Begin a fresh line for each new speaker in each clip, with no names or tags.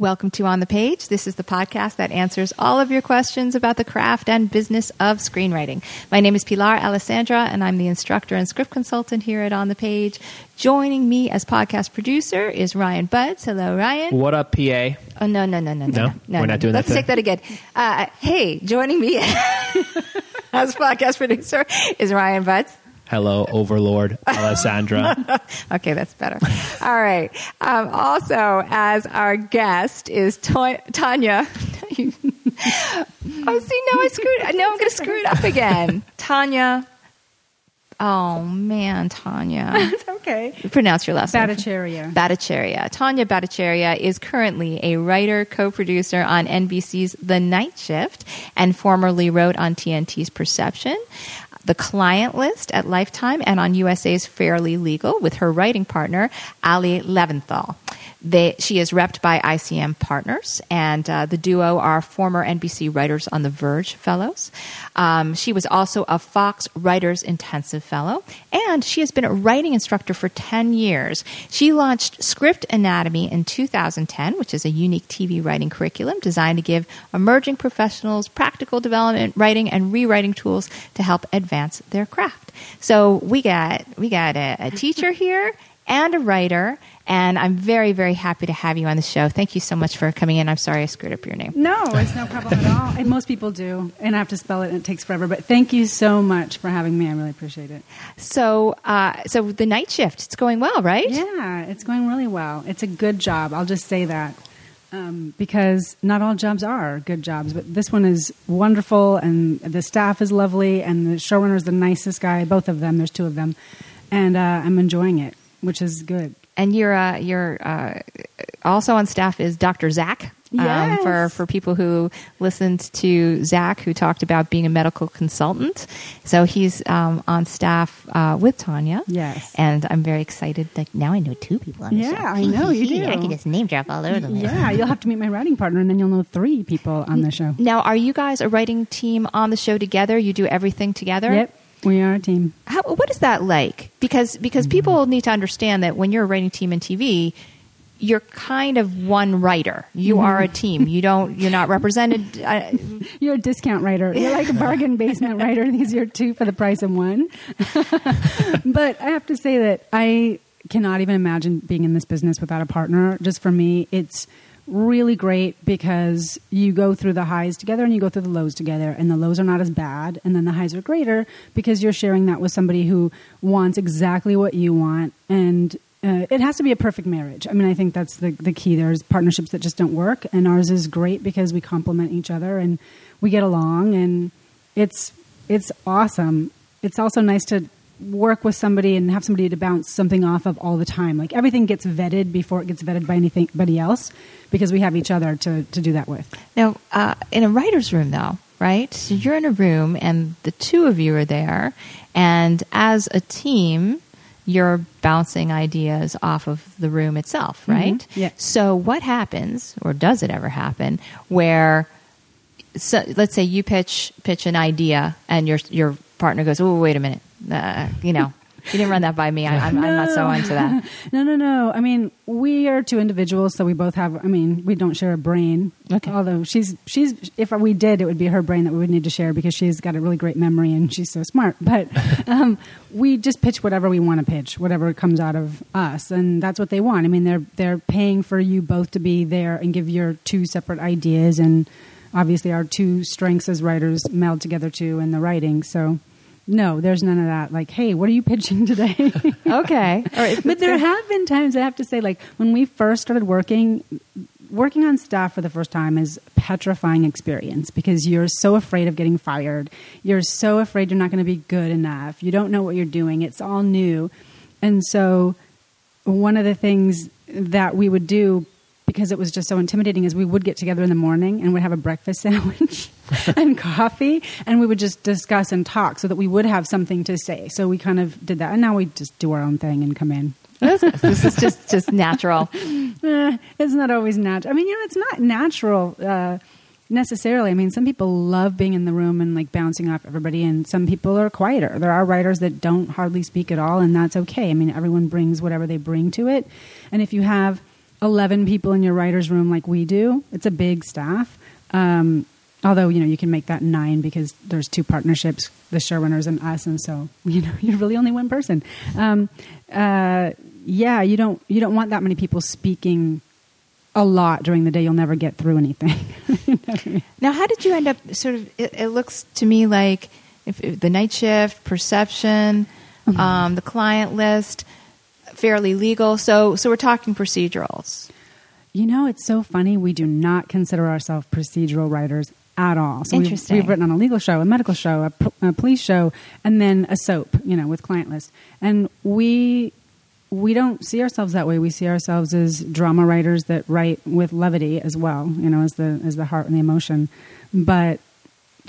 Welcome to On the Page. This is the podcast that answers all of your questions about the craft and business of screenwriting. My name is Pilar Alessandra, and I'm the instructor and script consultant here at On the Page. Joining me as podcast producer is Ryan Budds. Hello, Ryan.
What up, PA?
Oh no, no, no, no,
No? No. We're not doing that
Let's take that again. Uh, hey, joining me as podcast producer is Ryan Budds.
Hello, Overlord Alessandra.
Okay, that's better. All right. Um, also, as our guest is to- Tawnya. oh, see, now I screwed. Now I'm going to screw it up again. Tawnya. Oh man, Tawnya.
It's okay.
Pronounce your last name.
Bhattacharya.
Bhattacharya. Tawnya Bhattacharya is currently a writer, co-producer on NBC's The Night Shift, and formerly wrote on TNT's Perception. The Client List at Lifetime and on USA's Fairly Legal with her writing partner, Ali Laventhol. They, she is repped by ICM Partners, and uh, the duo are former NBC Writers on the Verge Fellows. Um, she was also a Fox Writers Intensive Fellow, and she has been a writing instructor for 10 years. She launched Script Anatomy in 2010, which is a unique TV writing curriculum designed to give emerging professionals practical development, writing, and rewriting tools to help advance their craft. So we got we got a, a teacher here and a writer, and I'm very very happy to have you on the show. Thank you so much for coming in. I'm sorry I screwed up your name.
No, it's no problem at all. And most people do, and I have to spell it, and it takes forever. But thank you so much for having me. I really appreciate it.
So uh, so the night shift, it's going well, right?
Yeah, it's going really well. It's a good job. I'll just say that. Um, because not all jobs are good jobs, but this one is wonderful, and the staff is lovely, and the showrunner is the nicest guy. Both of them, there's two of them, and uh, I'm enjoying it, which is good.
And you're uh, you're uh, also on staff is Dr. Zach. Um,
Yes.
for for people who listened to Zach, who talked about being a medical consultant, so he's um, on staff uh, with Tawnya.
Yes.
and I'm very excited. Like now, I know two people on the show.
Yeah, I know you do.
I can just name drop all over them.
Yeah, you'll have to meet my writing partner, and then you'll know three people on the show.
Now, are you guys a writing team on the show together? You do everything together.
Yep, we are a team.
How, what is that like? Because because
Mm-hmm.
people need to understand that when you're a writing team in TV, you're kind of one writer. You
Mm-hmm.
are a team. You don't. You're not represented. Uh,
You're a discount writer. You're like a bargain basement writer. These are two for the price of one. but I have to say that I cannot even imagine being in this business without a partner. Just for me, it's really great because you go through the highs together and you go through the lows together and the lows are not as bad and then the highs are greater because you're sharing that with somebody who wants exactly what you want and uh, it has to be a perfect marriage. I mean, I think that's the, the key. There's partnerships that just don't work, and ours is great because we complement each other and we get along, and it's it's awesome. It's also nice to work with somebody and have somebody to bounce something off of all the time. Like everything gets vetted before it gets vetted by anybody else because we have each other to, to do that with.
now, uh, in a writer's room, though, right? So you're in a room, and the two of you are there, and as a team. You're bouncing ideas off of the room itself, right?
yeah.
So, what happens, or does it ever happen, where so let's say you pitch pitch an idea and your your partner goes, "Oh, wait a minute, uh, you know, you didn't run that by me. I, I'm, I'm not so into that."
No, no, no. I mean, we are two individuals, so we both have. I mean, we don't share a brain.
Okay.
Although she's she's if we did, it would be her brain that we would need to share because she's got a really great memory and she's so smart. But um, we just pitch whatever we want to pitch, whatever comes out of us, and that's what they want. I mean, they're they're paying for you both to be there and give your two separate ideas, and obviously our two strengths as writers meld together too in the writing. So. No, there's none of that. Like, hey, what are you pitching today?
Okay, all right,
but there have been times I have to say, like when we first started working, working on staff for the first time is a petrifying experience because you're so afraid of getting fired. You're so afraid you're not going to be good enough. You don't know what you're doing. It's all new. And so one of the things that we would do because it was just so intimidating is we would get together in the morning and would have a breakfast sandwich and coffee and we would just discuss and talk so that we would have something to say. So we kind of did that and now we just do our own thing and come in.
this is just just natural.
Eh, it's not always natural. I mean, you know, it's not natural uh, necessarily. I mean, some people love being in the room and like bouncing off everybody, and some people are quieter. There are writers that don't hardly speak at all, and that's okay. I mean, everyone brings whatever they bring to it. And if you have 11 people in your writer's room like we do, it's a big staff. Um, although, you know, you can make that nine because there's two partnerships, the showrunners and us, and so, you know, you're really only one person. Um, uh, yeah, you don't you don't want that many people speaking a lot during the day. You'll never get through anything.
Now, how did you end up? Sort of, it, it looks to me like if, if the night shift, perception, um, the client list, fairly legal. So, so we're talking procedurals.
you know, it's so funny. We do not consider ourselves procedural writers at all. So we've,
Interesting.
we've written on a legal show, a medical show, a, p- a police show, and then a soap. You know, with client list, and we we don't see ourselves that way. We see ourselves as drama writers that write with levity as well. You know, as the as the heart and the emotion, but.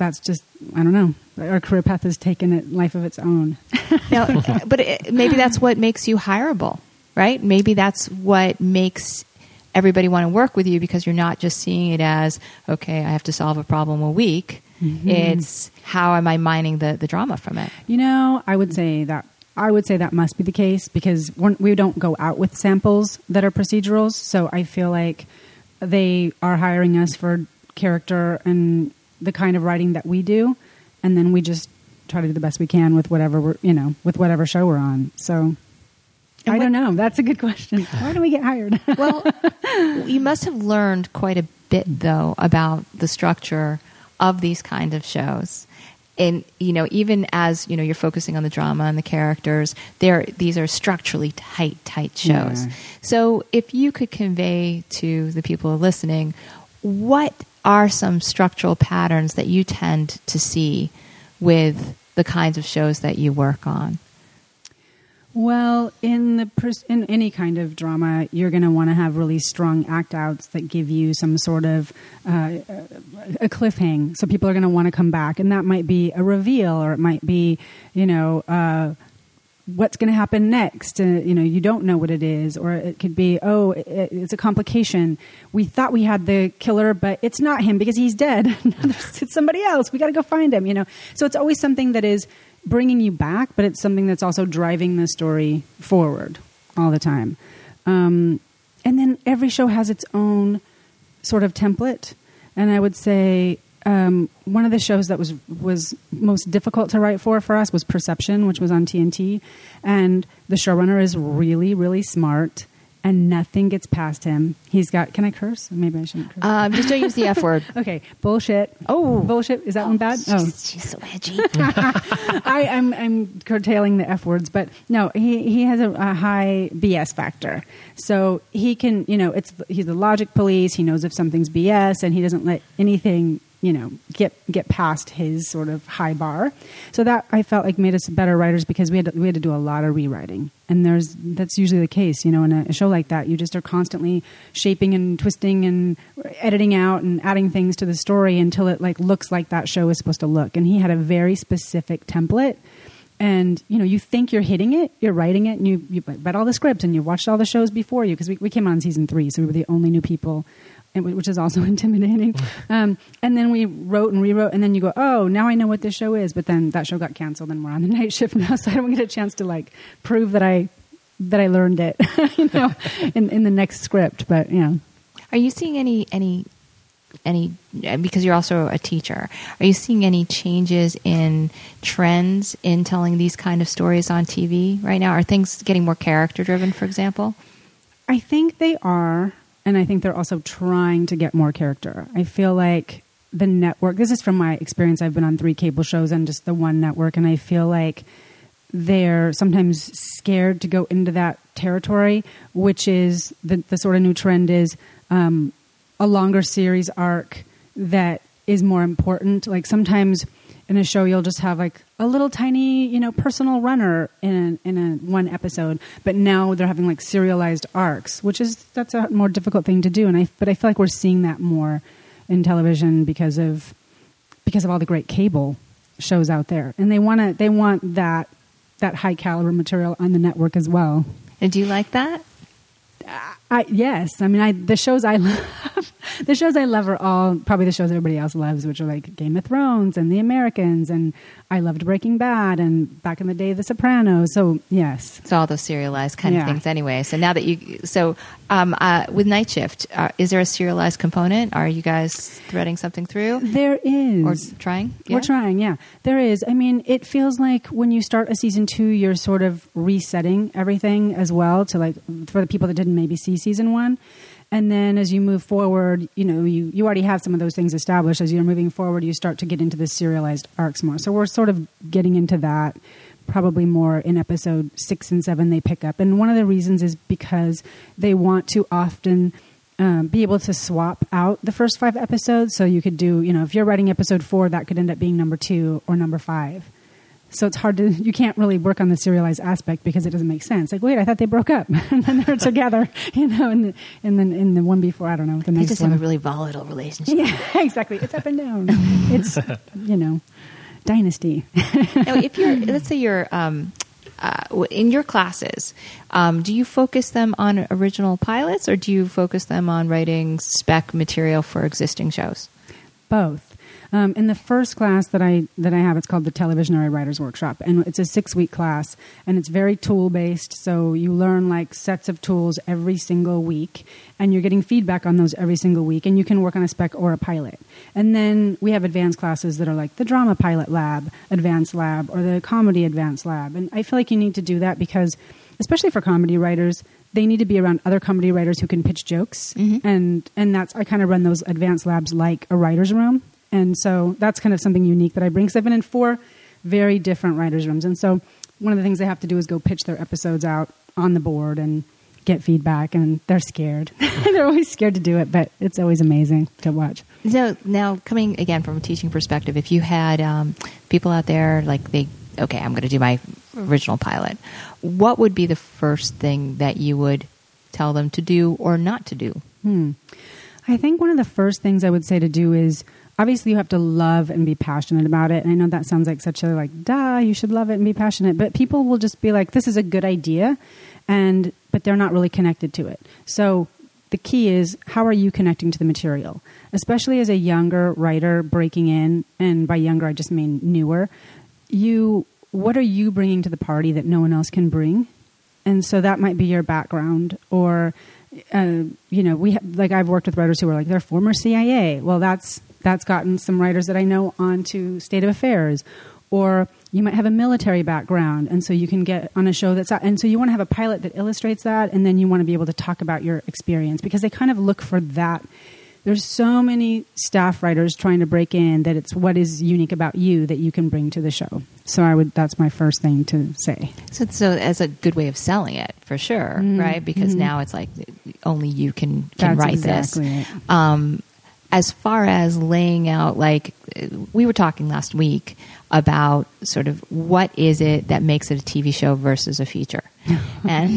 That's just I don't know. Our career path has taken a life of its own.
Now, but it, maybe that's what makes you hireable, right? Maybe that's what makes everybody want to work with you because you're not just seeing it as okay, I have to solve a problem a week. Mm-hmm. It's how am I mining the the drama from it?
You know, I would say that I would say that must be the case because we're, we don't go out with samples that are procedurals. So I feel like they are hiring us for character and the kind of writing that we do, and then we just try to do the best we can with whatever we're you know with whatever show we're on. So. I
what-
don't know. That's a good question. Why do we get hired?
Well, you must have learned quite a bit, though, about the structure of these kind of shows. And you know, even as you know, you're focusing on the drama and the characters. There, these are structurally tight, tight shows.
Yeah.
So, if you could convey to the people listening, what are some structural patterns that you tend to see with the kinds of shows that you work on?
Well, in the pers- in any kind of drama, you're going to want to have really strong act outs that give you some sort of uh, a cliffhang, so people are going to want to come back, and that might be a reveal, or it might be, you know. Uh, What's going to happen next? Uh, you know, you don't know what it is, or it could be, oh, it, it's a complication. We thought we had the killer, but it's not him because he's dead. it's somebody else. We got to go find him. You know, so it's always something that is bringing you back, but it's something that's also driving the story forward all the time. Um, and then every show has its own sort of template. And I would say um, one of the shows that was was most difficult to write for for us was Perception, which was on TNT. And the showrunner is really, really smart, and nothing gets past him. He's got. Can I curse? Maybe I shouldn't curse.
Um, just don't use the F word.
okay, bullshit.
Oh.
bullshit. Is that one bad? Oh,
She's, she's so edgy.
I, I'm I'm curtailing the f words, but no, he he has a, a high BS factor. So he can, you know, it's he's the logic police. He knows if something's BS, and he doesn't let anything, you know, get get past his sort of high bar. So that I felt like made us better writers because we had to, we had to do a lot of rewriting, and there's that's usually the case. You know, in a, a show like that, you just are constantly shaping and twisting and editing out and adding things to the story until it like looks like that show is supposed to look. And he had a very specific template and you know you think you're hitting it you're writing it and you, you read all the scripts and you watched all the shows before you because we, we came on season three so we were the only new people which is also intimidating um, and then we wrote and rewrote and then you go oh now i know what this show is but then that show got canceled and we're on the night shift now so i don't get a chance to like prove that i that i learned it you know in, in the next script but you know
Are you seeing any any any because you're also a teacher? Are you seeing any changes in trends in telling these kind of stories on TV right now? Are things getting more character driven, for example?
I think they are, and I think they're also trying to get more character. I feel like the network, this is from my experience, I've been on three cable shows and just the one network, and I feel like they're sometimes scared to go into that territory, which is the, the sort of new trend is um, a longer series arc that is more important. Like sometimes in a show you'll just have like a little tiny, you know, personal runner in a, in a one episode, but now they're having like serialized arcs, which is that's a more difficult thing to do. And I but I feel like we're seeing that more in television because of because of all the great cable shows out there, and they want to they want that that high caliber material on the network as well.
And do you like that?
Uh, I, yes, I mean, I the shows I love, the shows I love are all probably the shows everybody else loves, which are like Game of Thrones and The Americans, and I loved Breaking Bad and back in the day The Sopranos. So yes,
It's all those serialized kind
Yeah.
of things anyway. So now that you, so um, uh, with Night Shift, uh, is there a serialized component? Are you guys threading something through
there is.
or trying? Yeah?
We're trying, yeah. There is. I mean, it feels like when you start a season two, you're sort of resetting everything as well to like for the people that didn't maybe see season one. And then as you move forward, you know, you, you already have some of those things established. As you're moving forward, you start to get into the serialized arcs more. So we're sort of getting into that probably more in episode six and seven they pick up. And one of the reasons is because they want to often um, be able to swap out the first five episodes. So you could do, you know, if you're writing episode four, that could end up being number two or number five. So it's hard to, you can't really work on the serialized aspect because it doesn't make sense. Like, wait, I thought they broke up and then they're together, you know, and, the, and then in the one before, I don't know, the next They
just
one.
have a really volatile relationship.
yeah, exactly. It's up and down. It's, you know, dynasty.
now, if you're, let's say you're um, uh, in your classes, um, do you focus them on original pilots or do you focus them on writing spec material for existing shows?
Both. Um, in the first class that I that I have, it's called the Televisionary Writers Workshop, and it's a six week class, and it's very tool based. So you learn like sets of tools every single week, and you're getting feedback on those every single week, and you can work on a spec or a pilot. And then we have advanced classes that are like the Drama Pilot Lab, Advanced Lab, or the Comedy Advanced Lab, and I feel like you need to do that because, especially for comedy writers. They need to be around other comedy writers who can pitch jokes, and and that's I kind of run those advanced labs like a writer's room, and so that's kind of something unique that I bring. Because I've been in four very different writers' rooms, and so one of the things they have to do is go pitch their episodes out on the board and get feedback, and they're scared. they're always scared to do it, but it's always amazing to watch.
So now, coming again from a teaching perspective, if you had um, people out there like they, okay, I'm going to do my original pilot, what would be the first thing that you would tell them to do or not to do?
Hmm. I think one of the first things I would say to do is obviously you have to love and be passionate about it. And I know that sounds like such a like, duh, you should love it and be passionate. But people will just be like, this is a good idea, and but they're not really connected to it. So the key is how are you connecting to the material, especially as a younger writer breaking in, and by younger I just mean newer. You, what are you bringing to the party that no one else can bring? and so that might be your background or uh, you know we like i've worked with writers who are like they're former cia well that's that's gotten some writers that i know onto state of affairs. Or you might have a military background and so you can get on a show that's and so you want to have a pilot that illustrates that and then you want to be able to talk about your experience because they kind of look for that. There's so many staff writers trying to break in that it's what is unique about you that you can bring to the show. So i would that's my first thing to say.
So, so as a good way of selling it, for sure, right? Because now it's like only you can can
That's
write
exactly
this. Um, as far as laying out, like we were talking last week about sort of what is it that makes it a TV show versus a feature, and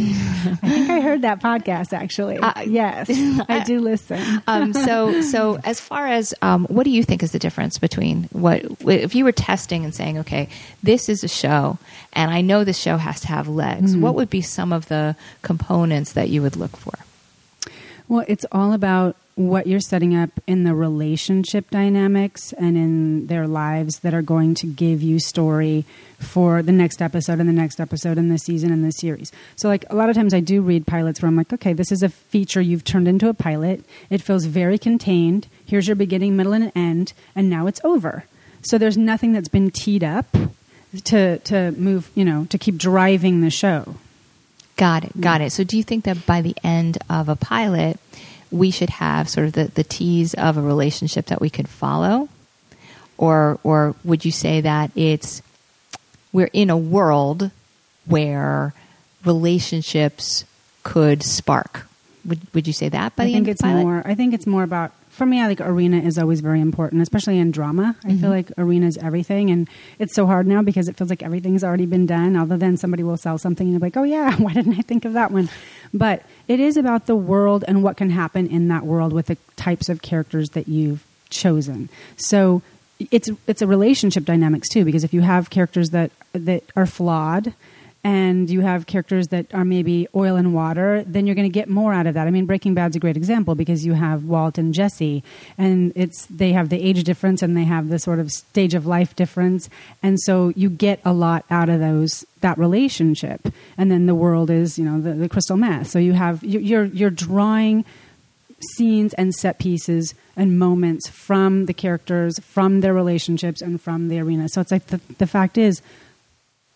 I think I heard that podcast actually.
Uh,
yes, I do listen.
um, so so as far as um, what do you think is the difference between what if you were testing and saying okay this is a show and i know this show has to have legs what would be some of the components that you would look for
Well, it's all about what you're setting up in the relationship dynamics and in their lives that are going to give you story for the next episode and the next episode and the season and the series. So, like, a lot of times I do read pilots where I'm like, okay, this is a feature you've turned into a pilot. It feels very contained. Here's your beginning, middle, and end, and now it's over. So, there's nothing that's been teed up to, to move, you know, to keep driving the show.
got it got it so do you think that by the end of a pilot we should have sort of the, the tease of a relationship that we could follow or or would you say that it's we're in a world where relationships could spark Would Would you say that? By
I
the
think
end of
it's
the pilot?
more. I think it's more about. For me, I think arena is always very important, especially in drama. I feel mm-hmm. like arena is everything, and it's so hard now because it feels like everything's already been done. Other than somebody will sell something, and you're like, "Oh yeah, why didn't I think of that one?" But it is about the world and what can happen in that world with the types of characters that you've chosen. So it's it's a relationship dynamics too, because if you have characters that that are flawed and you have characters that are maybe oil and water, then you're going to get more out of that. I mean, Breaking Bad's a great example because you have Walt and Jesse, and it's they have the age difference and they have the sort of stage of life difference, and so you get a lot out of those that relationship. And then the world is, you know, the, the crystal meth. So you have you- you're you're drawing scenes and set pieces and moments from the characters, from their relationships, and from the arena. So it's like the, the fact is,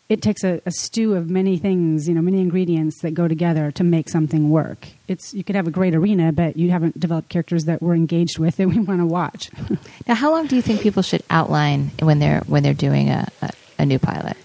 it takes a, a stew of many things, you know, many ingredients that go together to make something work. It's you could have a great arena, but you haven't developed characters that we're engaged with that we want to watch.
Now, how long do you think people should outline when they're when they're doing a, a, a new pilot?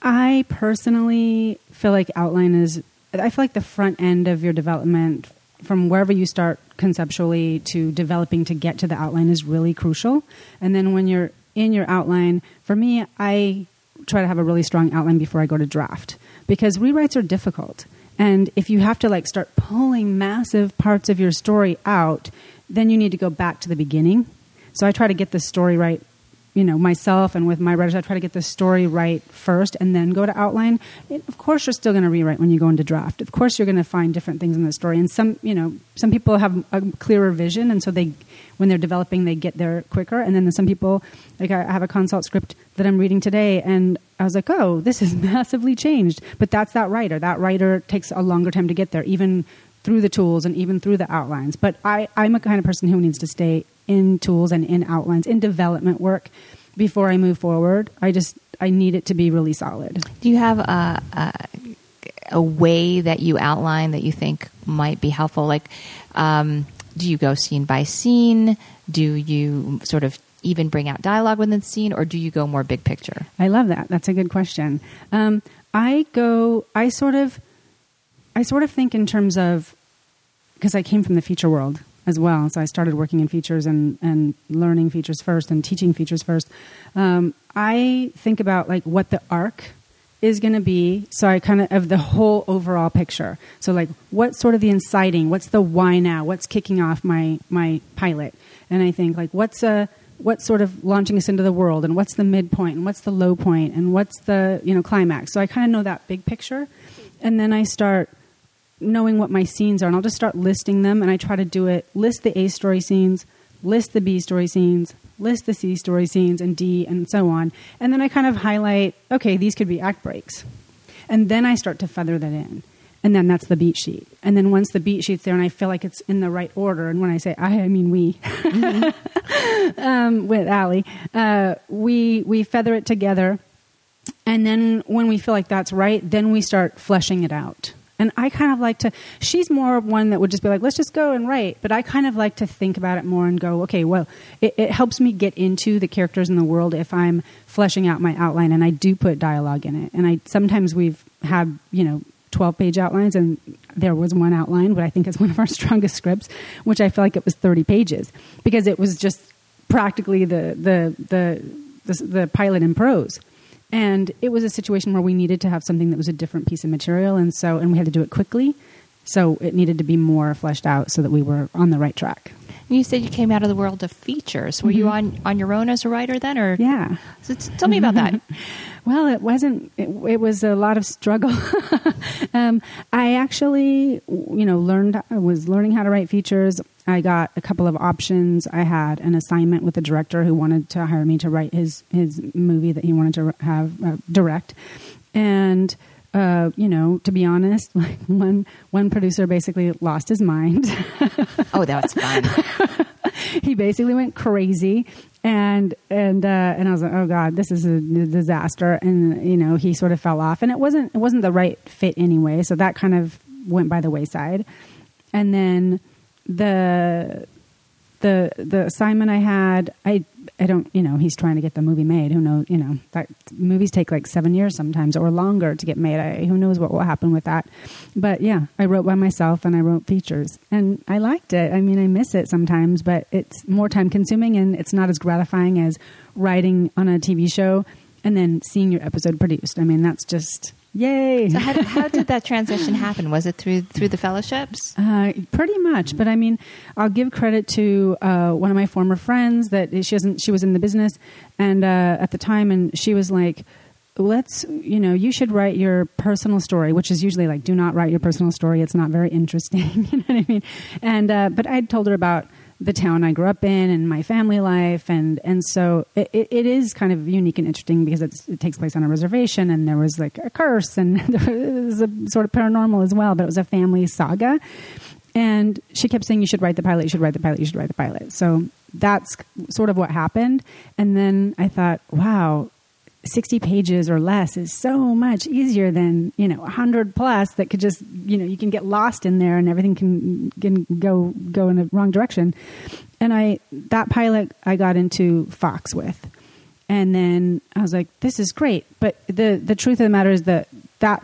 I personally feel like outline is. I feel like the front end of your development, from wherever you start conceptually to developing to get to the outline, is really crucial. And then when you're in your outline, for me, I try to have a really strong outline before I go to draft because rewrites are difficult. And if you have to like start pulling massive parts of your story out, then you need to go back to the beginning. So I try to get the story right you know myself and with my writers i try to get the story right first and then go to outline. Of course you're still going to rewrite when you go into draft. Of course you're going to find different things in the story. And some you know some people have a clearer vision and so they when they're developing they get there quicker. And then some people like i have a consult script that i'm reading today and i was like oh this is massively changed. But that's that writer. That writer takes a longer time to get there even through the tools and even through the outlines. But I, i'm a kind of person who needs to stay in tools and in outlines in development work before I move forward. I just I need it to be really solid.
Do you have a, a, a way that you outline that you think might be helpful? Like, um, do you go scene by scene? Do you sort of even bring out dialogue within the scene, or do you go more big picture?
I love that. That's a good question. Um, I go. I sort of. I sort of think in terms of because I came from the feature world as well. So I started working in features and, and learning features first and teaching features first. Um, I think about like what the arc is going to be. So I kind of of the whole overall picture. So like what sort of the inciting? What's the why now? What's kicking off my my pilot? And I think like what's a what's sort of launching us into the world and what's the midpoint and what's the low point and what's the you know climax. So I kind of know that big picture, and then I start knowing what my scenes are and I'll just start listing them and I try to do it list the A story scenes, list the B story scenes, list the C story scenes and D and so on. And then I kind of highlight, okay, these could be act breaks. And then I start to feather that in. And then that's the beat sheet. And then once the beat sheet's there and I feel like it's in the right order, and when I say I, I mean we, um, with Allie, uh, we, we feather it together. And then when we feel like that's right, then we start fleshing it out. And I kind of like to, she's more one that would just be like, let's just go and write. But I kind of like to think about it more and go, okay, well, it, it helps me get into the characters in the world if I'm fleshing out my outline and I do put dialogue in it. And I sometimes we've had, you know, 12 page outlines and there was one outline, but I think it's one of our strongest scripts, which I feel like it was 30 pages because it was just practically the, the, the, the, the pilot in prose and it was a situation where we needed to have something that was a different piece of material and so and we had to do it quickly so it needed to be more fleshed out so that we were on the right track
You said you came out of the world of features. Were you on on your own as a writer then, or
Mm-hmm. yeah
So t- tell me about that.
well it wasn't it, it was a lot of struggle. Um, i actually you know learned i was learning how to write features. I got a couple of options. I had an assignment with a director who wanted to hire me to write his his movie that he wanted to have uh, direct. And uh, you know, to be honest, like one one producer basically lost his mind.
Oh, that was fun.
he basically went crazy and and uh, and I was like, oh god, this is a disaster. And you know, he sort of fell off, and it wasn't it wasn't the right fit anyway. So that kind of went by the wayside. And then the the the assignment I had, I I don't, you know, he's trying to get the movie made. Who knows, you know, that movies take like seven years sometimes or longer to get made. I, who knows what will happen with that. But yeah, I wrote by myself and I wrote features and I liked it. I mean, I miss it sometimes, but it's more time consuming and it's not as gratifying as writing on a TV show and then seeing your episode produced. I mean, that's just yay.
So how, how did that transition happen? Was it through through the fellowships?
Uh, pretty much, but I mean, I'll give credit to uh, one of my former friends that she wasn't. She was in the business, and uh, at the time, and she was like, "Let's, you know, you should write your personal story," which is usually like, "Do not write your personal story; it's not very interesting." you know what I mean? And uh, but I told her about the town I grew up in and my family life, and and so it, it is kind of unique and interesting because it takes place on a reservation, and there was like a curse, and there was a sort of paranormal as well, but it was a family saga. And she kept saying, "You should write the pilot. You should write the pilot. You should write the pilot." So that's sort of what happened. And then I thought, "Wow, 60 pages or less is so much easier than you know 100 plus that could just you know you can get lost in there and everything can can go go in the wrong direction. And i that pilot i got into fox with. And then i was like this is great. But the the truth of the matter is that that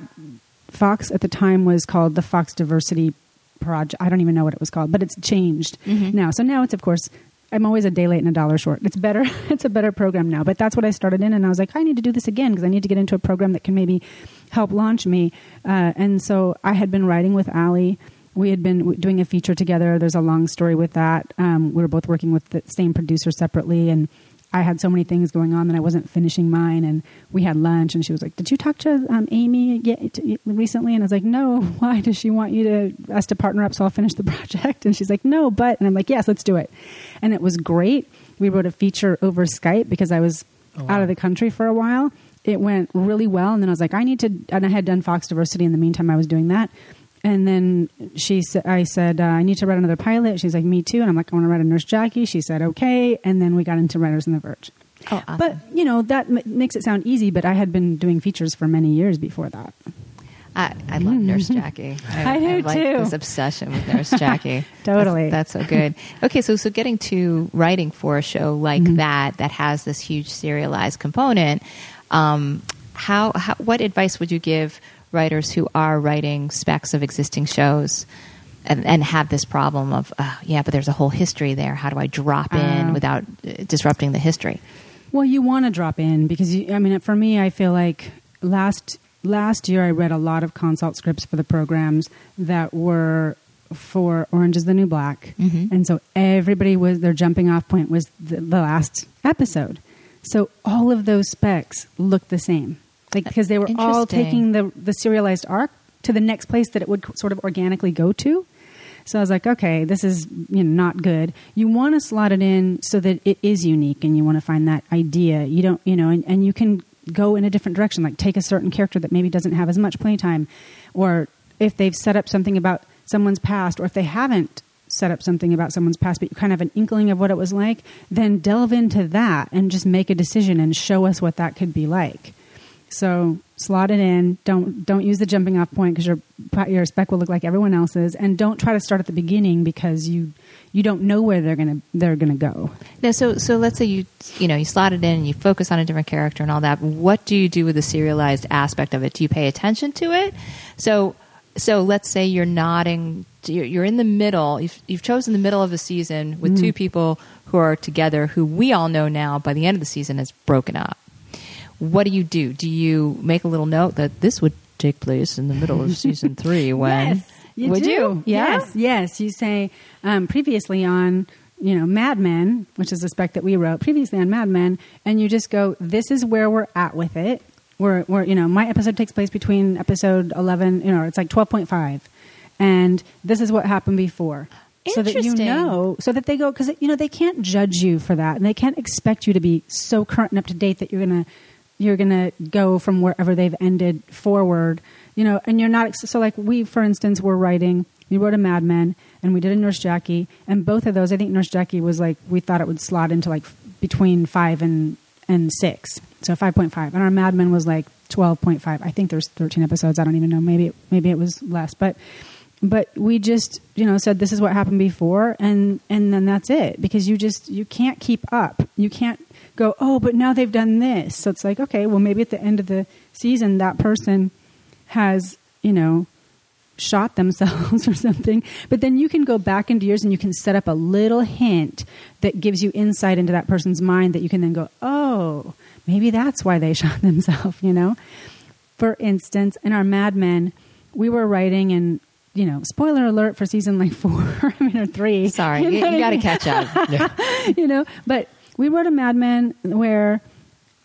fox at the time was called the fox diversity project. I don't even know what it was called but it's changed
Mhm.
now. So now it's of course I'm always a day late and a dollar short. It's better. It's a better program now. But that's what I started in, and I was like, I need to do this again because I need to get into a program that can maybe help launch me. Uh, and so I had been writing with Ali. We had been doing a feature together. There's a long story with that. Um, we were both working with the same producer separately, and I had so many things going on that I wasn't finishing mine. And we had lunch, and she was like, "Did you talk to um, Amy yet, recently?" And I was like, "No. Why does she want you to us to partner up so I'll finish the project?" And she's like, "No, but." And I'm like, "Yes, let's do it." And it was great. We wrote a feature over Skype because I was
Oh, wow.
out of the country for a while. It went really well, and then I was like, "I need to." And I had done Fox Diversity in the meantime. I was doing that. And then she said, I said, uh, I need to write another pilot. She's like, me too. And I'm like, I want to write a Nurse Jackie. She said, okay. And then we got into Writers on the Verge.
Oh, awesome.
But, you know, that m- makes it sound easy, but I had been doing features for many years before that.
I, I love Nurse Jackie.
I do
like
too.
This obsession with Nurse Jackie.
Totally.
That's, that's so good. Okay, so so getting to writing for a show like
Mm-hmm.
that that has this huge serialized component, um, how, how what advice would you give writers who are writing specs of existing shows? And, and have this problem of uh, yeah, but there's a whole history there. How do I drop in without uh, disrupting the history?
Well, you want to drop in because you, I mean, for me, I feel like last last year I read a lot of consult scripts for the programs that were for Orange is the New Black,
Mhm.
and so everybody was their jumping off point was the, the last episode. So all of those specs looked the same, because they were all taking the the serialized arc to the next place that it would sort of organically go to. So I was like, okay, this is you know not good. You want to slot it in so that it is unique, and you want to find that idea. You don't, you know, and, and you can go in a different direction, like take a certain character that maybe doesn't have as much playtime, or if they've set up something about someone's past, or if they haven't set up something about someone's past, but you kind of have an inkling of what it was like, then delve into that and just make a decision and show us what that could be like. So slot it in. Don't don't use the jumping off point because your your spec will look like everyone else's, and don't try to start at the beginning because you you don't know where they're gonna they're gonna go.
Now, so so let's say you you know you slot it in and you focus on a different character and all that. What do you do with the serialized aspect of it? Do you pay attention to it? So so let's say you're nodding. You're, in the middle. You've, you've chosen the middle of the season with two mm. people who are together, who we all know now by the end of the season has broken up. What do you do? Do you make a little note that this would take place in the middle of season three? When
you
would
do.
you? Yeah.
Yes, yes. You say um, previously on you know Mad Men, which is a spec that we wrote previously on Mad Men, and you just go, "This is where we're at with it." We're, we're you know my episode takes place between episode eleven, you know, it's like twelve point five, and this is what happened before. So that you know, so that they go because you know they can't judge you for that, and they can't expect you to be so current and up to date that you're gonna you're gonna go from wherever they've ended forward, you know, and you're not so like we, for instance, were writing. We wrote a Mad Men, and we did a Nurse Jackie, and both of those, I think Nurse Jackie was like we thought it would slot into like between five and and six, so five point five, and our Mad Men was like twelve point five. I think there's thirteen episodes. I don't even know. Maybe maybe it was less, but but we just you know said this is what happened before and and then that's it because you just you can't keep up. You can't go oh but now they've done this. So it's like okay well maybe at the end of the season that person has you know shot themselves or something. But then you can go back into yours and you can set up a little hint that gives you insight into that person's mind that you can then go oh maybe that's why they shot themselves you know? For instance in our mad men we were writing and you know spoiler alert for season like four i mean or three.
Sorry, you,
what
got to catch up.
you know but we wrote a mad men where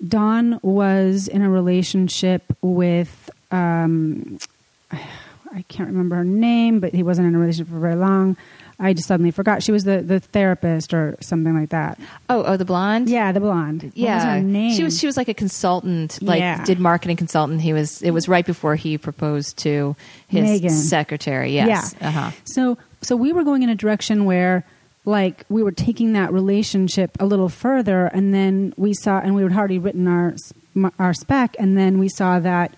don was in a relationship with um i can't remember her name but he wasn't in a relationship for very long i just suddenly forgot she was the the therapist or something like that
Oh, oh, the blonde.
yeah the blonde What
yeah.
was her name
She was she was like a consultant, like
Yeah.
did marketing consultant. He was it was right before he proposed to his
Megan.
secretary. Yes.
Yeah.
Uh-huh.
So so we were going in a direction where like we were taking that relationship a little further and then we saw and we had already written our our spec and then we saw that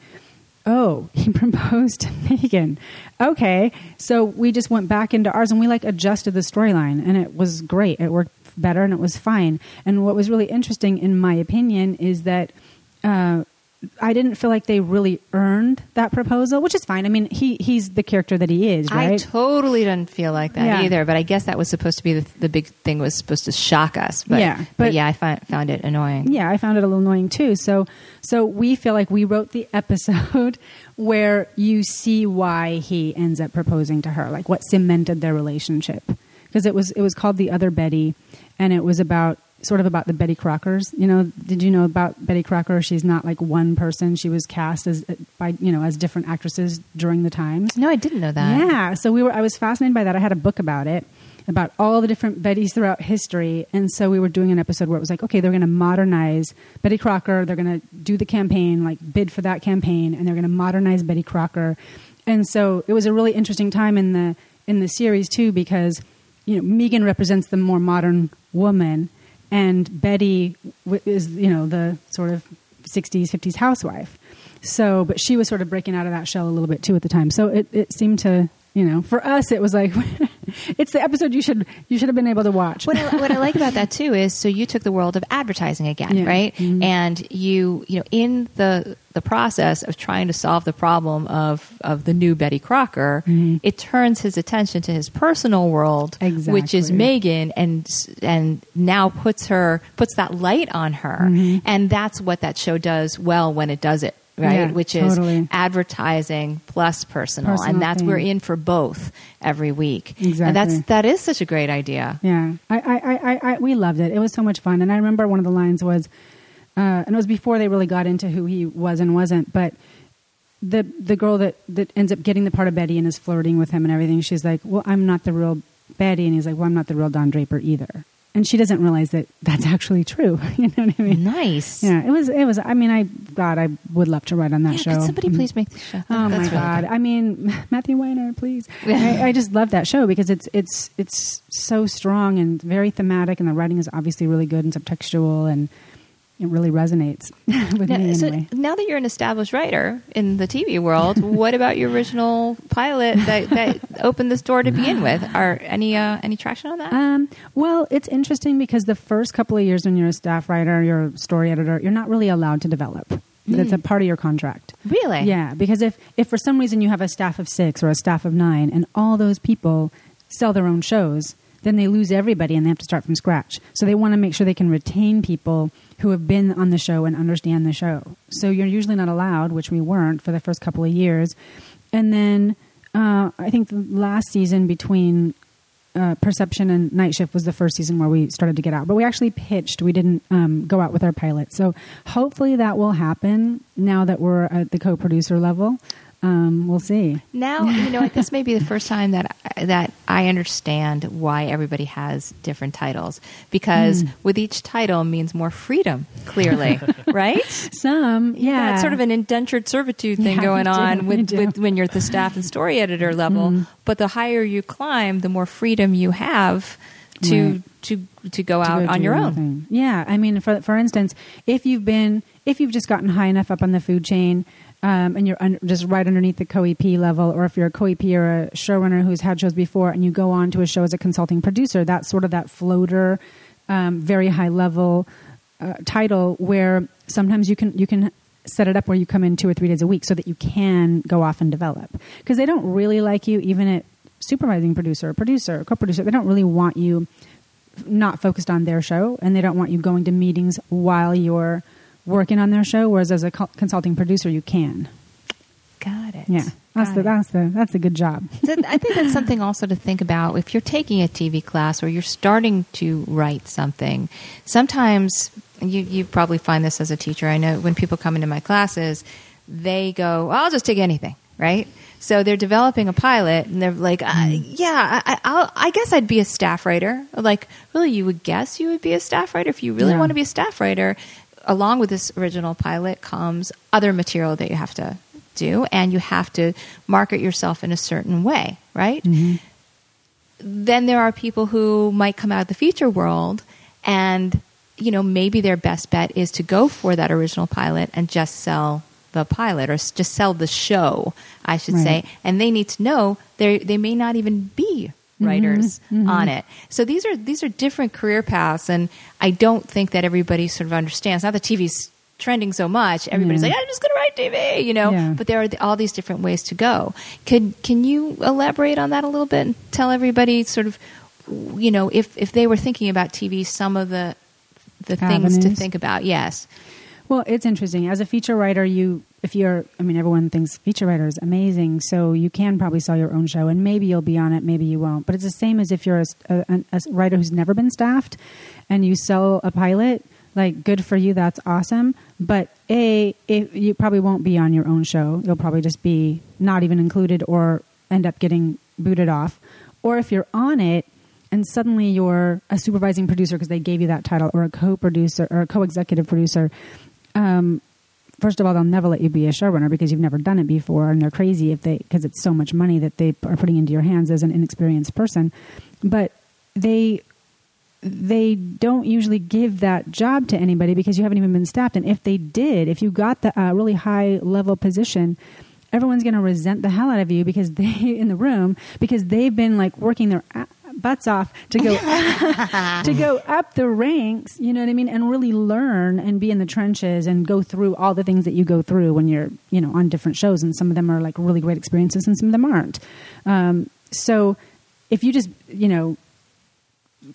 oh he proposed to megan okay so we just went back into ours and we like adjusted the storyline and it was great. It worked better and it was fine. And what was really interesting in my opinion is that uh, I didn't feel like they really earned that proposal, which is fine. I mean, he he's the character that he is, right?
I totally didn't feel like that
Yeah.
either, but I guess that was supposed to be the, the big thing was supposed to shock us. But
Yeah,
but,
but-
yeah, I found, found it annoying.
yeah, I found it a little annoying too. So so we feel like we wrote the episode where you see why he ends up proposing to her, like what cemented their relationship. Because it was it was called The Other Betty and it was about sort of about the Betty Crockers. You know, did you know about Betty Crocker? She's not like one person. She was cast as by, you know, as different actresses during the times.
No, I didn't know that.
Yeah, so we were. I was fascinated by that. I had a book about it, about all the different Bettys throughout history, and so we were doing an episode where it was like, okay, they're going to modernize Betty Crocker. They're going to do the campaign, like bid for that campaign, and they're going to modernize Betty Crocker. And so it was a really interesting time in the in the series too, because you know Megan represents the more modern woman, and Betty is you know the sort of 60s 50s housewife so but she was sort of breaking out of that shell a little bit too at the time so it, it seemed to you know for us it was like it's the episode you should you should have been able to watch
what I, what I like about that too is so you took the world of advertising again,
Yeah.
right?
Mhm.
And you you know in the the process of trying to solve the problem of of the new Betty Crocker,
Mhm.
it turns his attention to his personal world, which is Megan, and and now puts her puts that light on her,
Mhm.
and that's what that show does well when it does it. Right,
Yeah,
which
totally.
is advertising plus personal,
Personal
and that's we're in for both every week. and that's that is such a great idea.
Yeah, I, I, I, I, we loved it. It was so much fun, and I remember one of the lines was, uh, and it was before they really got into who he was and wasn't. But the the girl that that ends up getting the part of Betty and is flirting with him and everything, she's like, "Well, I'm not the real Betty," and he's like, "Well, I'm not the real Don Draper either." And she doesn't realize that that's actually true. you know what I mean?
Nice.
Yeah, it was. It was. I mean, I God, I would love to write on that
Yeah,
show.
could somebody
Mhm.
please make the show?
Oh
That's
my god! I mean, Matthew Weiner, please. I, I just love that show because it's it's it's so strong and very thematic, and the writing is obviously really good and subtextual, and it really resonates with
Now,
me
so now that you're an established writer in the TV world, what about your original pilot that, that opened this door to begin with? Are any uh, any traction on that?
Um, well, it's interesting because the first couple of years when you're a staff writer, you're a story editor, you're not really allowed to develop. That's a part of your contract.
really?
Yeah, because if, if for some reason you have a staff of six or a staff of nine and all those people sell their own shows, then they lose everybody and they have to start from scratch. So they want to make sure they can retain people who have been on the show and understand the show. So you're usually not allowed, which we weren't for the first couple of years. And then uh, I think the last season between uh, Perception and Night Shift was the first season where we started to get out. But we actually pitched. We didn't um, go out with our pilot. So hopefully that will happen now that we're at the co-producer level. Um, we'll see.
Now you know this may be the first time that that I understand why everybody has different titles because
Hmm.
with each title means more freedom. Clearly, right?
Some, yeah,
It's sort of an indentured servitude thing
Yeah,
going
do,
on with, with when you're at the staff and story editor level.
Mhm.
But the higher you climb, the more freedom you have to
Right.
to to go
to
out
go
on your own.
Yeah, I mean, for for instance, if you've been if you've just gotten high enough up on the food chain, um, and you're un- just right underneath the co-EP level, or if you're a co-EP or a showrunner who's had shows before, and you go on to a show as a consulting producer, that's sort of that floater, um, very high level uh, title where sometimes you can you can set it up where you come in two or three days a week so that you can go off and develop because they don't really like you even at supervising producer, producer, co-producer. They don't really want you not focused on their show, and they don't want you going to meetings while you're working on their show. Whereas as a co- consulting producer, you can.
Got it.
Yeah, that's
Got
the
it.
that's the that's a good job.
So I think that's something also to think about if you're taking a TV class or you're starting to write something. Sometimes you you probably find this as a teacher. I know when people come into my classes, they go, "I'll just take anything," right? So they're developing a pilot, and they're like, uh, "Yeah, I, I'll, I guess I'd be a staff writer." Like, really, you would guess you would be a staff writer if you really
Yeah.
want to be a staff writer. Along with this original pilot comes other material that you have to do, and you have to market yourself in a certain way, right? Mm-hmm. Then there are people who might come out of the feature world, and you know maybe their best bet is to go for that original pilot and just sell the pilot or just sell the show, I should say. And they need to know they they may not even be writers mm-hmm. Mm-hmm. on it. So these are these are different career paths, and I don't think that everybody sort of understands. Now that TV's trending so much, everybody's
Yeah.
like, I'm just going to write TV, you know.
Yeah.
But there are all these different ways to go. Can can you elaborate on that a little bit and tell everybody sort of, you know, if if they were thinking about TV, some of the the things to think about? Yes.
Well, it's interesting. As a feature writer, you if you're I mean everyone thinks feature writer is amazing, so you can probably sell your own show and maybe you'll be on it, maybe you won't. But it's the same as if you're a, a, a writer who's never been staffed and you sell a pilot, like good for you, that's awesome. But A, you probably won't be on your own show. You'll probably just be not even included or end up getting booted off. Or if you're on it and suddenly you're a supervising producer because they gave you that title or a co-producer or a co-executive producer um, first of all, they'll never let you be a showrunner because you've never done it before, and they're crazy if they because it's so much money that they are putting into your hands as an inexperienced person. But they they don't usually give that job to anybody because you haven't even been staffed. And if they did, if you got the uh, really high level position, everyone's going to resent the hell out of you because they in the room because they've been like working their butts off to go to go up the ranks, you know what I mean, and really learn and be in the trenches and go through all the things that you go through when you're, you know, on different shows. And some of them are like really great experiences and some of them aren't. Um, so if you just, you know,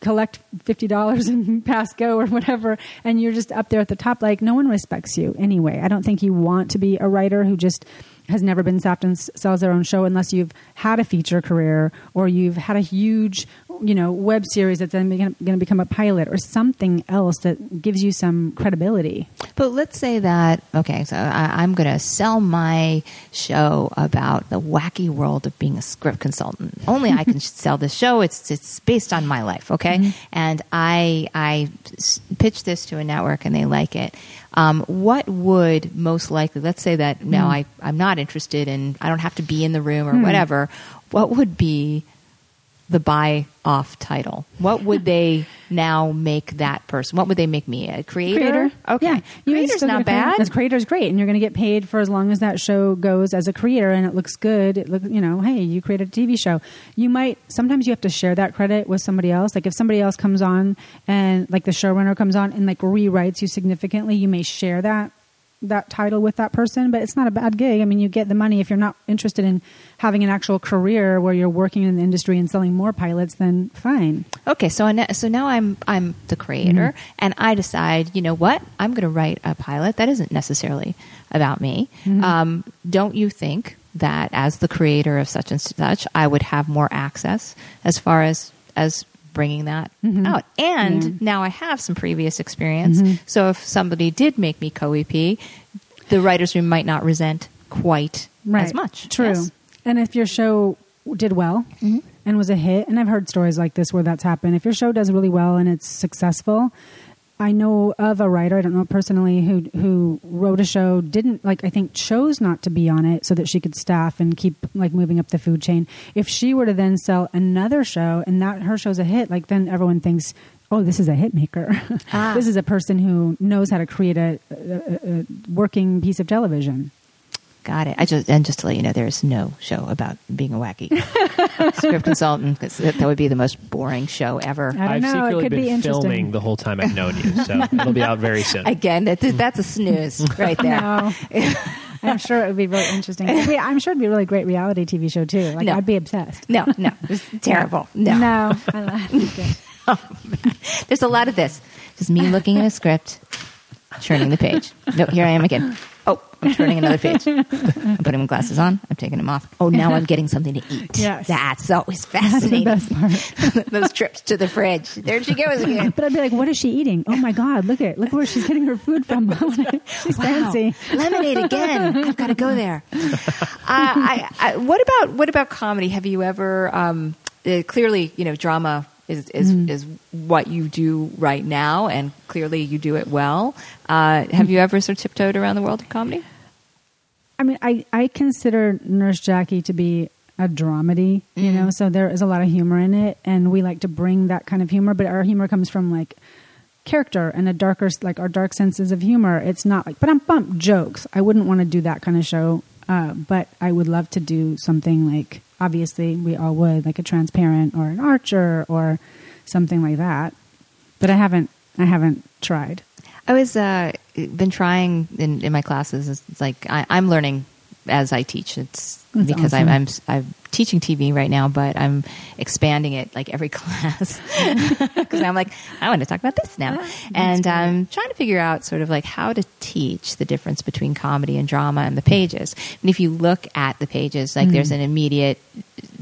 collect fifty dollars and pass go or whatever, and you're just up there at the top. Like no one respects you anyway. I don't think you want to be a writer who just has never been staffed and sells their own show unless you've had a feature career or you've had a huge, you know, web series that's then going to become a pilot or something else that gives you some credibility.
But let's say that okay, so I, I'm going to sell my show about the wacky world of being a script consultant. Only I can sell this show. It's it's based on my life, okay? Mm-hmm. And I I pitch this to a network and they like it. Um, what would most likely? Let's say that now mm. I I'm not interested in. I don't have to be in the room or hmm. whatever. What would be the buy off title? What would they now make that person? What would they make me a creator? Okay,
Yeah. You
creator's not
creator.
bad.
That's creator's great, and you're going to get paid for as long as that show goes as a creator, and it looks good. It look, you know, hey, you created a TV show. You might sometimes you have to share that credit with somebody else. Like if somebody else comes on and like the showrunner comes on and like rewrites you significantly, you may share that that title with that person, but it's not a bad gig. I mean, you get the money if you're not interested in having an actual career where you're working in the industry and selling more pilots. Then fine.
Okay, so I- so now I'm I'm the creator, and I decide, you know what, I'm going to write a pilot that isn't necessarily about me. Um, don't you think that as the creator of such and such, I would have more access as far as as bringing that mm-hmm. out? And
Yeah.
now I have some previous experience, mm-hmm. so if somebody did make me co-EP, the writers' room might not resent quite as much.
True.
Yes?
And if your show did well mm-hmm. and was a hit, and I've heard stories like this where that's happened. If your show does really well and it's successful, I know of a writer, I don't know personally, who who wrote a show, didn't like I think chose not to be on it so that she could staff and keep like moving up the food chain. If she were to then sell another show and that her show's a hit, like then everyone thinks, Oh, this is a hit maker.
Ah.
this is a person who knows how to create a, a, a- a working piece of television.
Got it. I just and just to let you know, there is no show about being a wacky script consultant because that, that would be the most boring show ever.
I don't
I've
know. It
secretly
could be
been
interesting.
filming the whole time I've known you, so it'll be out very soon.
Again, that, that's a snooze right there.
No. I'm sure it would be really interesting. It'd be- I'm sure it'd be a really great reality TV show too. Like
No.
I'd be obsessed.
No, no, it's terrible. No.
No, I. Oh,
There's a lot of this. Just me looking at a script, turning the page. No, here I am again. Oh, I'm turning another page. I'm putting my glasses on. I'm taking them off. Oh, now I'm getting something to eat.
Yes.
That's always
That's the
fascinating.
best part.
Those trips to the fridge. There she goes again.
But I'd be like, "What is she eating? Oh my god! Look at look where she's getting her food from. she's fancy."
Lemonade again. I've got to go there. Uh, I, I, what about what about comedy? Have you ever? Um, uh, clearly, you know, drama is is, is what you do right now, and clearly you do it well. Uh, have you ever sort of tiptoed around the world of comedy?
I mean, I, I consider Nurse Jackie to be a dramedy, you know, so there is a lot of humor in it, and we like to bring that kind of humor, but our humor comes from like character and a darker, like our dark senses of humor. It's not like, but I'm bump jokes. I wouldn't want to do that kind of show, uh, but I would love to do something like, obviously, we all would, like a transparent or an Archer or something like that. But I haven't, I haven't tried.
I was uh, been trying in, in my classes. It's like I, I'm learning as I teach. It's
That's
because
awesome.
I'm, I'm I'm teaching TV right now, but I'm expanding it like every class because I'm like I want to talk about this now, and I'm um, trying to figure out sort of like how to teach the difference between comedy and drama and the pages. And if you look at the pages, like there's mm. an immediate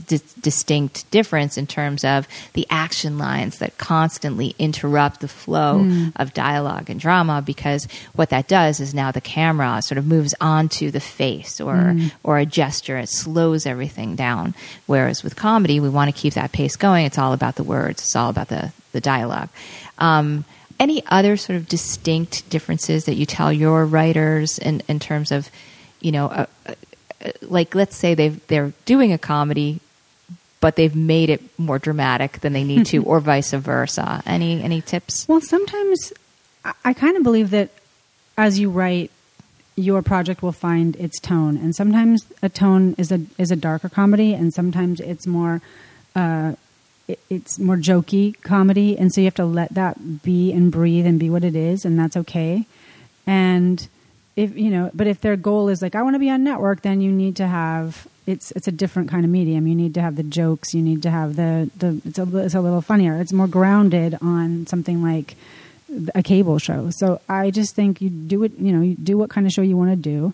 dis- distinct difference in terms of the action lines that constantly interrupt the flow of dialogue and drama because what that does is now the camera sort of moves onto the face or or a gesture. It slows everything down. Whereas with comedy we want to keep that pace going. It's all about the words. It's all about the the dialogue. Um, any other sort of distinct differences that you tell your writers in in terms of you know uh, uh, like let's say they've they're doing a comedy but they've made it more dramatic than they need to or vice versa any any tips
Well, sometimes I, I kind of believe that as you write, your project will find its tone, and sometimes a tone is a is a darker comedy, and sometimes it's more. Uh, it- it's more jokey comedy, and so you have to let that be and breathe and be what it is, and that's okay. And if you know, but if their goal is like I want to be on network, then you need to have it's it's a different kind of medium. You need to have the jokes. You need to have the the it's a it's a little funnier. It's more grounded on something like a cable show. So I just think you do it. You know, you do what kind of show you want to do,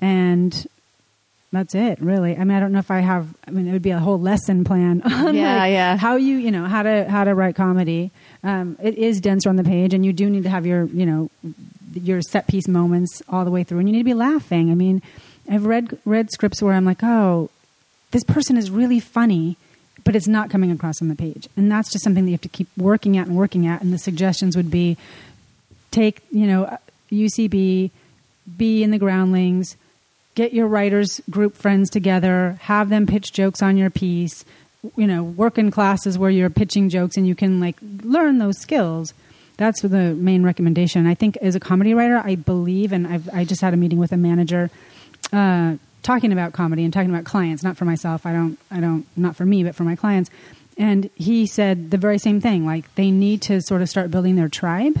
and that's it. Really. I mean, I don't know if I have. I mean, it would be a whole lesson plan on
Yeah,
like,
yeah.
how you you know how to how to write comedy. Um, it is denser on the page, and you do need to have your you know your set piece moments all the way through, and you need to be laughing. I mean, I've read read scripts where I'm like, oh, this person is really funny, but it's not coming across on the page, and that's just something that you have to keep working at and working at. And the suggestions would be take you know UCB, be in the groundlings, get your writers group friends together, have them pitch jokes on your piece. You know, work in classes where you're pitching jokes and you can like learn those skills. That's the main recommendation. I think as a comedy writer, I believe, and I've I just had a meeting with a manager uh, talking about comedy and talking about clients, not for myself. I don't, I don't, not for me, but for my clients. And he said the very same thing. Like they need to sort of start building their tribe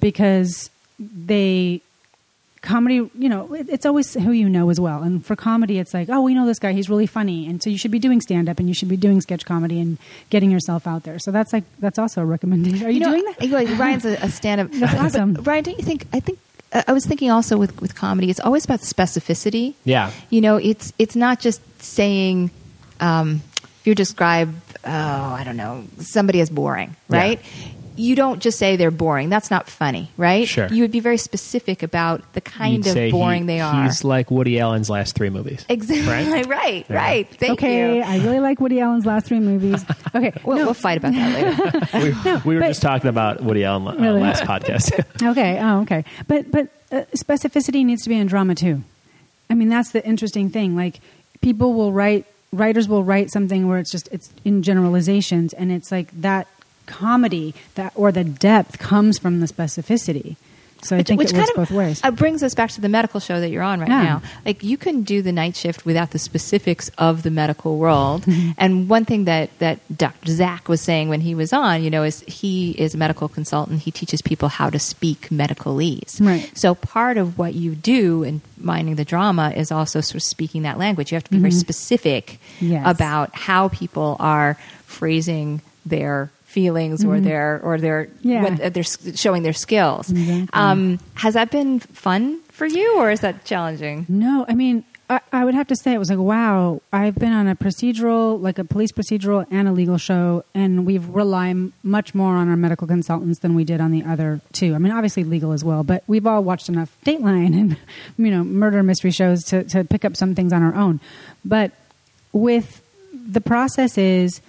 because they comedy you know it's always who you know as well and for comedy it's like oh we know this guy he's really funny and so you should be doing stand up and you should be doing sketch comedy and getting yourself out there so that's like that's also a recommendation are you,
know,
doing that
you know, Ryan's a, a stand-up.
That's awesome.
But Ryan, don't you think? I think uh, I was thinking also with with comedy, it's always about specificity.
Yeah.
You know, it's it's not just saying um, if you describe, oh, I don't know, somebody as boring,
Yeah.
Right? You don't just say they're boring. That's not funny, right?
Sure.
You would be very specific about the kind
You'd
of
say
boring
he-
they are.
He's like Woody Allen's last three movies.
Exactly
Right?
right,
Yeah.
right. Thank
okay
you.
i really like woody allen's last three movies okay
We'll,
no,
we'll fight about that later.
we were
but-
just talking about Woody Allen uh,
Really?
last podcast.
okay oh okay but but uh, specificity needs to be in drama too i mean that's the interesting thing like people will write writers will write something where it's just it's in generalizations and it's like that comedy that or the depth comes from the specificity So I think it works both ways.
Uh, brings us back to the medical show that you're on right
Yeah.
now. Like you can do the night shift without the specifics of the medical world.
Mm-hmm.
And one thing that that Dr. Zach was saying when he was on, you know, is he is a medical consultant. He teaches people how to speak medicalese.
Right.
So part of what you do in minding the drama is also sort of speaking that language. You have to be very specific
Mm-hmm. Yes.
about how people are phrasing their feelings or their or their
Mm-hmm. Yeah.
what they're showing their skills.
Exactly.
Um, has that been fun for you, or is that challenging?
No, I mean, I, I would have to say it was like, wow, I've been on a procedural, like a police procedural and a legal show, and we've rely m- much more on our medical consultants than we did on the other two. I mean, obviously legal as well, but we've all watched enough Dateline and, you know, murder mystery shows to, to pick up some things on our own. But with the process is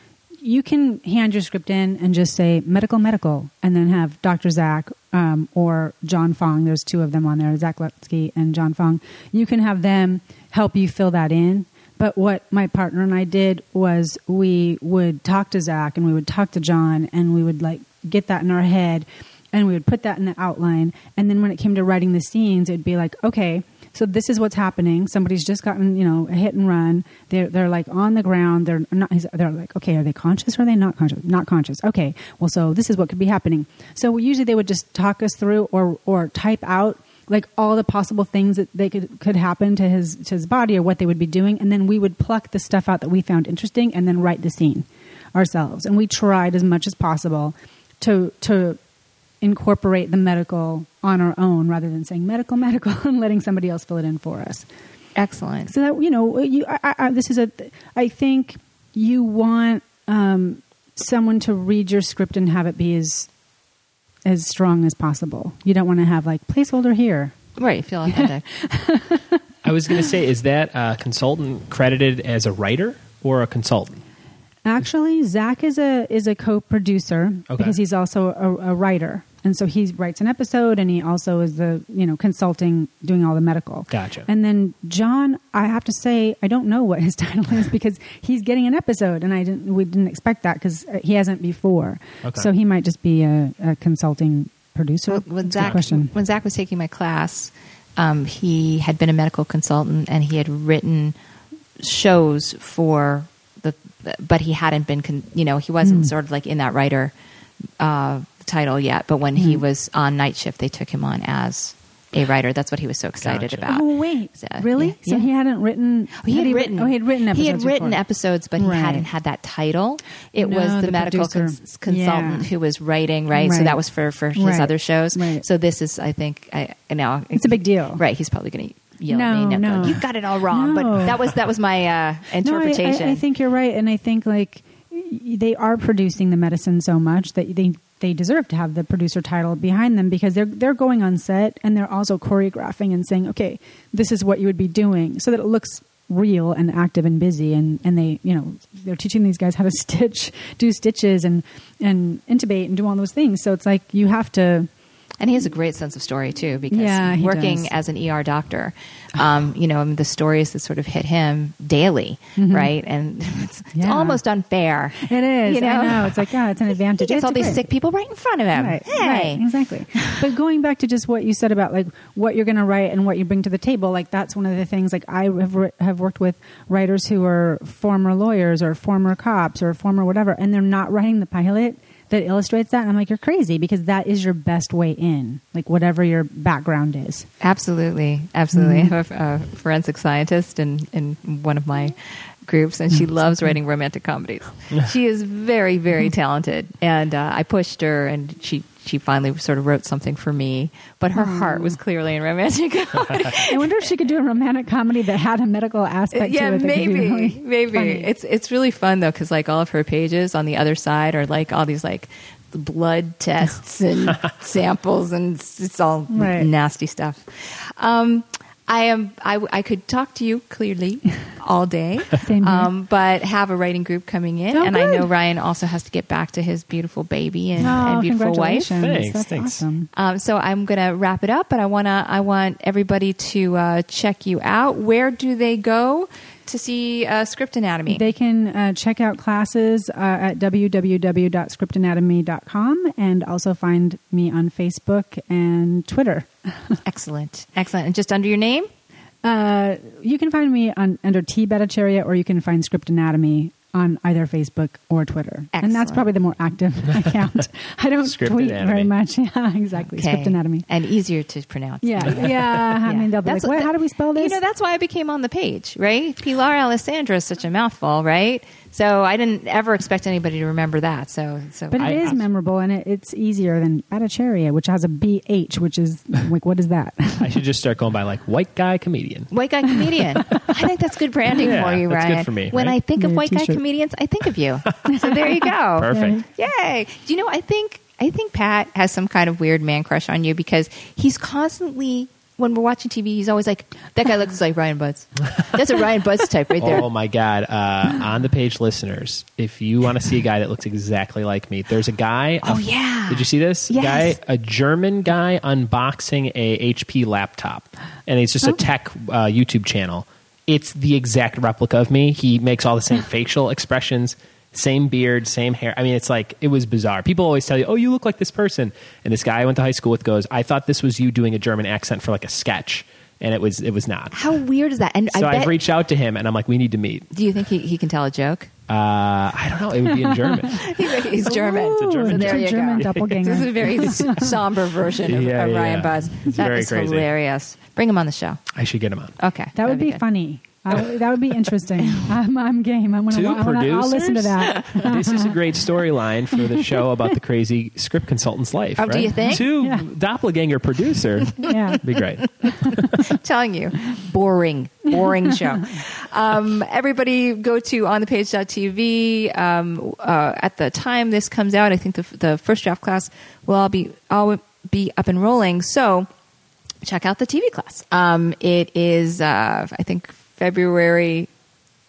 you can hand your script in and just say medical medical and then have dr zach um, or john fong there's two of them on there zach Letsky and john fong. You can have them help you fill that in. But what my partner and i did was we would talk to zach and we would talk to john and we would like get that in our head and we would put that in the outline. And then when it came to writing the scenes it'd be like okay so this is what's happening. Somebody's just gotten you know a hit and run. They're they're like on the ground. They're not they're like okay are they conscious or are they not conscious? Not conscious. Okay. Well so this is what could be happening. So usually they would just talk us through or or type out like all the possible things that they could could happen to his to his body or what they would be doing. And then we would pluck the stuff out that we found interesting and then write the scene ourselves. And we tried as much as possible to to incorporate the medical on our own rather than saying medical medical and letting somebody else fill it in for us
Excellent.
so that you know you I, I, I- this is a i think you want um, someone to read your script and have it be as as strong as possible you don't want to have like placeholder here
Right, feel authentic.
I was going to say, is that a consultant credited as a writer or a consultant?
Actually, Zach is a is a co-producer
Okay.
because he's also a, a writer, and so he writes an episode, and he also is the you know consulting, doing all the medical.
Gotcha.
And then John, I have to say, I don't know what his title is because he's getting an episode, and I didn't we didn't expect that because he hasn't before.
Okay.
So he might just be a, a consulting producer.
Well, when
That's a good
Zach
question.
when Zach was taking my class, um, he had been a medical consultant and he had written shows for the, but he hadn't been, con, you know, he wasn't sort of like in that writer uh, title yet. But when he
Hmm.
was on night shift, they took him on as a writer. That's what he was so excited
Gotcha.
about.
Oh wait,
So,
really?
yeah,
So
yeah.
he hadn't written.
He had
he
written.
Oh, he had written episodes.
He had written
before.
episodes, but he hadn't had that title. It
No,
was the,
the
medical cons- consultant
Yeah.
who was writing, right? So that was for for his
Right.
other shows.
Right.
So this is, I think, I know
It's a big deal.
right? He's probably going to yell
No,
at me.
no.
like, you got it all wrong.
No.
But that was that was my uh, interpretation.
No, I, I, I think you're right, and I think like they are producing the medicine so much that they they deserve to have the producer title behind them because they're they're going on set and they're also choreographing and saying, okay, this is what you would be doing, so that it looks real and active and busy. And and they you know they're teaching these guys how to stitch do stitches and and intubate and do all those things. So it's like you have to
And he has a great sense of story too, because
Yeah,
working
does.
as an ER doctor, um, you know, I mean, the stories that sort of hit him daily, right? And it's, it's
Mm-hmm.
Almost unfair.
it is
You know?
I know it's like yeah it's an
He
advantage
gets
It's
all these
great.
sick people right in front of him.
Right,
hey,
right, exactly. but going back to just what you said about like what you're going to write and what you bring to the table, like that's one of the things. Like I have have worked with writers who are former lawyers or former cops or former whatever, and they're not writing the pilot that illustrates that. And I'm like, you're crazy because that is your best way in, like whatever your background is.
Absolutely, absolutely.
Mm-hmm.
I have a, a forensic scientist in, in one of my groups, and she
Mm-hmm.
loves writing romantic comedies. she is very, very talented, and uh, I pushed her, and she she finally sort of wrote something for me. But her heart was clearly in romantic comedy.
I wonder if she could do a romantic comedy that had a medical aspect
yeah,
to it.
maybe,
really
maybe
funny.
it's it's really fun though because like all of her pages on the other side are like all these like blood tests and samples and it's, it's all
Right.
nasty stuff. Um, I am. I, I could talk to you clearly all day,
Same here.
um, but have a writing group coming in,
Oh,
and I know Ryan also has to get back to his beautiful baby and,
Oh,
and beautiful wife.
congratulations!
Thanks,
That's
thanks.
awesome.
Um, so I'm going to wrap it up, but I want to I want everybody to uh, check you out. Where do they go to see uh, Script Anatomy?
They can uh, check out classes uh, at www.scriptanatomy.com and also find me on Facebook and Twitter.
excellent, excellent. And just under your name?
Uh, you can find me on under T Bhattacharya, or you can find Script Anatomy on either Facebook or Twitter. And that's probably the more active account. I don't
Script
tweet
Anatomy.
very much. Yeah, exactly. Script Anatomy.
And easier to pronounce.
Yeah, yeah. I mean, they'll be
That's
like, "What?
what-
How do we spell this?"
You know, that's why I became on the page, right? Pilar Alessandra is such a mouthful, right? So I didn't ever expect anybody to remember that. So, so
but it
I-
is
I-
memorable, and it, it's easier than Bhattacharya, which has a BH, which is like, what is that?
I should just start going by like white guy comedian.
white guy comedian. I think that's good branding
Yeah,
for you,
that's good for me,
when
right?
I think of white guy
t-shirt.
comedians, I think of you. so there you go.
Perfect.
Yay! Do you know? I think I think Pat has some kind of weird man crush on you because he's constantly when we're watching TV, he's always like, "That guy looks like Ryan Budds." That's a Ryan Budds type right there.
Oh my god! Uh, on the page, listeners, if you want to see a guy that looks exactly like me, there's a guy.
Oh,
a-
yeah.
Did you see this
Yes.
guy? A German guy unboxing a HP laptop, and it's just
Oh.
a tech uh, YouTube channel. It's the exact replica of me. He makes all the same facial expressions, same beard, same hair. I mean, it's like it was bizarre. People always tell you, "Oh, you look like this person," and this guy I went to high school with goes, "I thought this was you doing a German accent for like a sketch." And it was it was not.
How weird is that? And
So
I bet.
I've reached out to him and I'm like, we need to meet.
do you think he, he can tell a joke?
Uh, I don't know. It would be in German.
He's German.
Ooh,
German
So there
it's a
you
German
go.
doppelganger.
This is a very somber version of,
Yeah,
of
yeah.
Ryan Budds.
It's
That
very
is
crazy.
hilarious. Bring him on the show.
I should get him on.
Okay,
That would
that'd
be
good.
funny. I, that would be interesting. I'm, I'm game. I'm gonna,
Two
I'm gonna, I'll listen to that.
this is a great storyline for the show about the crazy script consultant's life.
Oh, do you think?
Two
Yeah.
doppelganger producer.
Yeah.
Be great.
telling you, boring, boring show. Um, everybody go to onthepage.tv. Um, uh, at the time this comes out, I think the, the first draft class will all be all be up and rolling. So check out the TV class. Um, it is, uh, I think, February.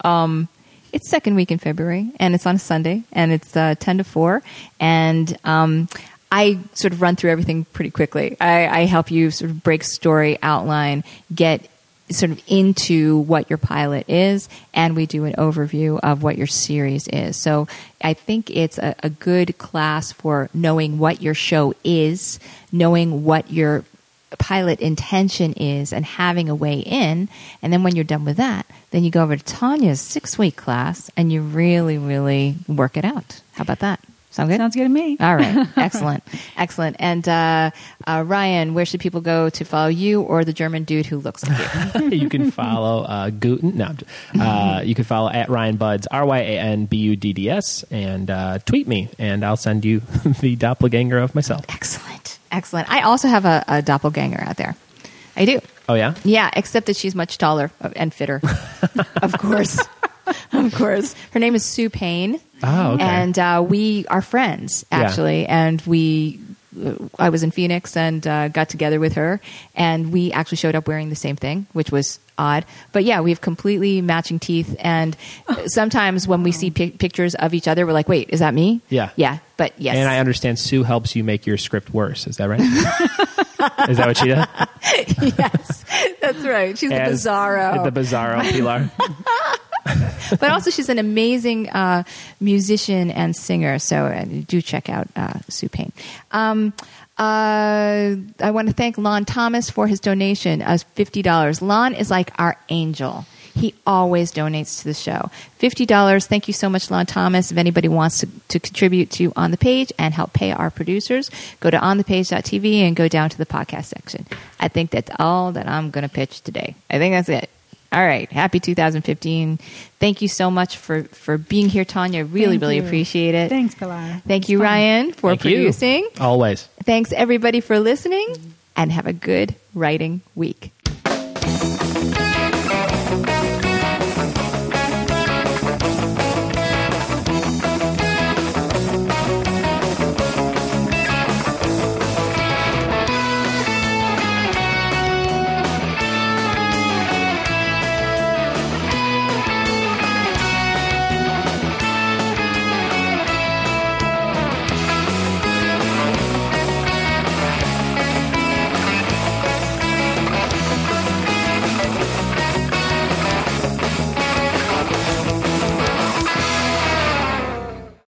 Um, it's second week in February, and it's on a Sunday, and it's uh, ten to four, and um, I sort of run through everything pretty quickly. I, I help you sort of break story, outline, get sort of into what your pilot is, and we do an overview of what your series is. So I think it's a, a good class for knowing what your show is, knowing what your pilot intention is and having a way in. And then when you're done with that, then you go over to Tawnya's six week class and you really, really work it out. How about that? Sound good?
Sounds good to me.
All right. Excellent. Excellent. And uh, uh, Ryan, where should people go to follow you or the German dude who looks like you?
you can follow uh, Guten. No, I'm j- uh, you can follow at Ryan Budds R Y A N B U D D S and uh, tweet me, and I'll send you the doppelganger of myself.
Excellent. Excellent. I also have a, a doppelganger out there. I do.
Oh yeah.
Yeah, except that she's much taller and fitter. of course. of course. Her name is Sue Payne.
Oh, okay.
And uh, we are friends,
Yeah.
actually. And we, uh, I was in Phoenix and uh, got together with her. And we actually showed up wearing the same thing, which was odd. But yeah, we have completely matching teeth. And sometimes when we see pic- pictures of each other, we're like, wait, is that me?
Yeah.
Yeah. But yes.
And I understand Sue helps you make your script worse. Is that right? Is that what she does?
yes. That's right. She's
As-
the bizarro.
The bizarro Pilar.
but also she's an amazing uh, musician and singer. So uh, do check out uh, Sue Payne. Um, uh, I want to thank Lon Thomas for his donation of fifty dollars. Lon is like our angel. He always donates to the show. Fifty dollars. Thank you so much, Lon Thomas. If anybody wants to, to contribute to on the page and help pay our producers, go to onthepage.tv and go down to the podcast section. I think that's all that I'm going to pitch today. I think that's it. All right. Happy 2015. Thank you so much for, for being here, Tawnya. Really,
Thank
really
you.
appreciate it.
Thanks, Pilar.
Thank
It's
you,
fun.
Ryan, for
Thank you.
producing.
Always.
Thanks, everybody, for listening, and have a good writing week.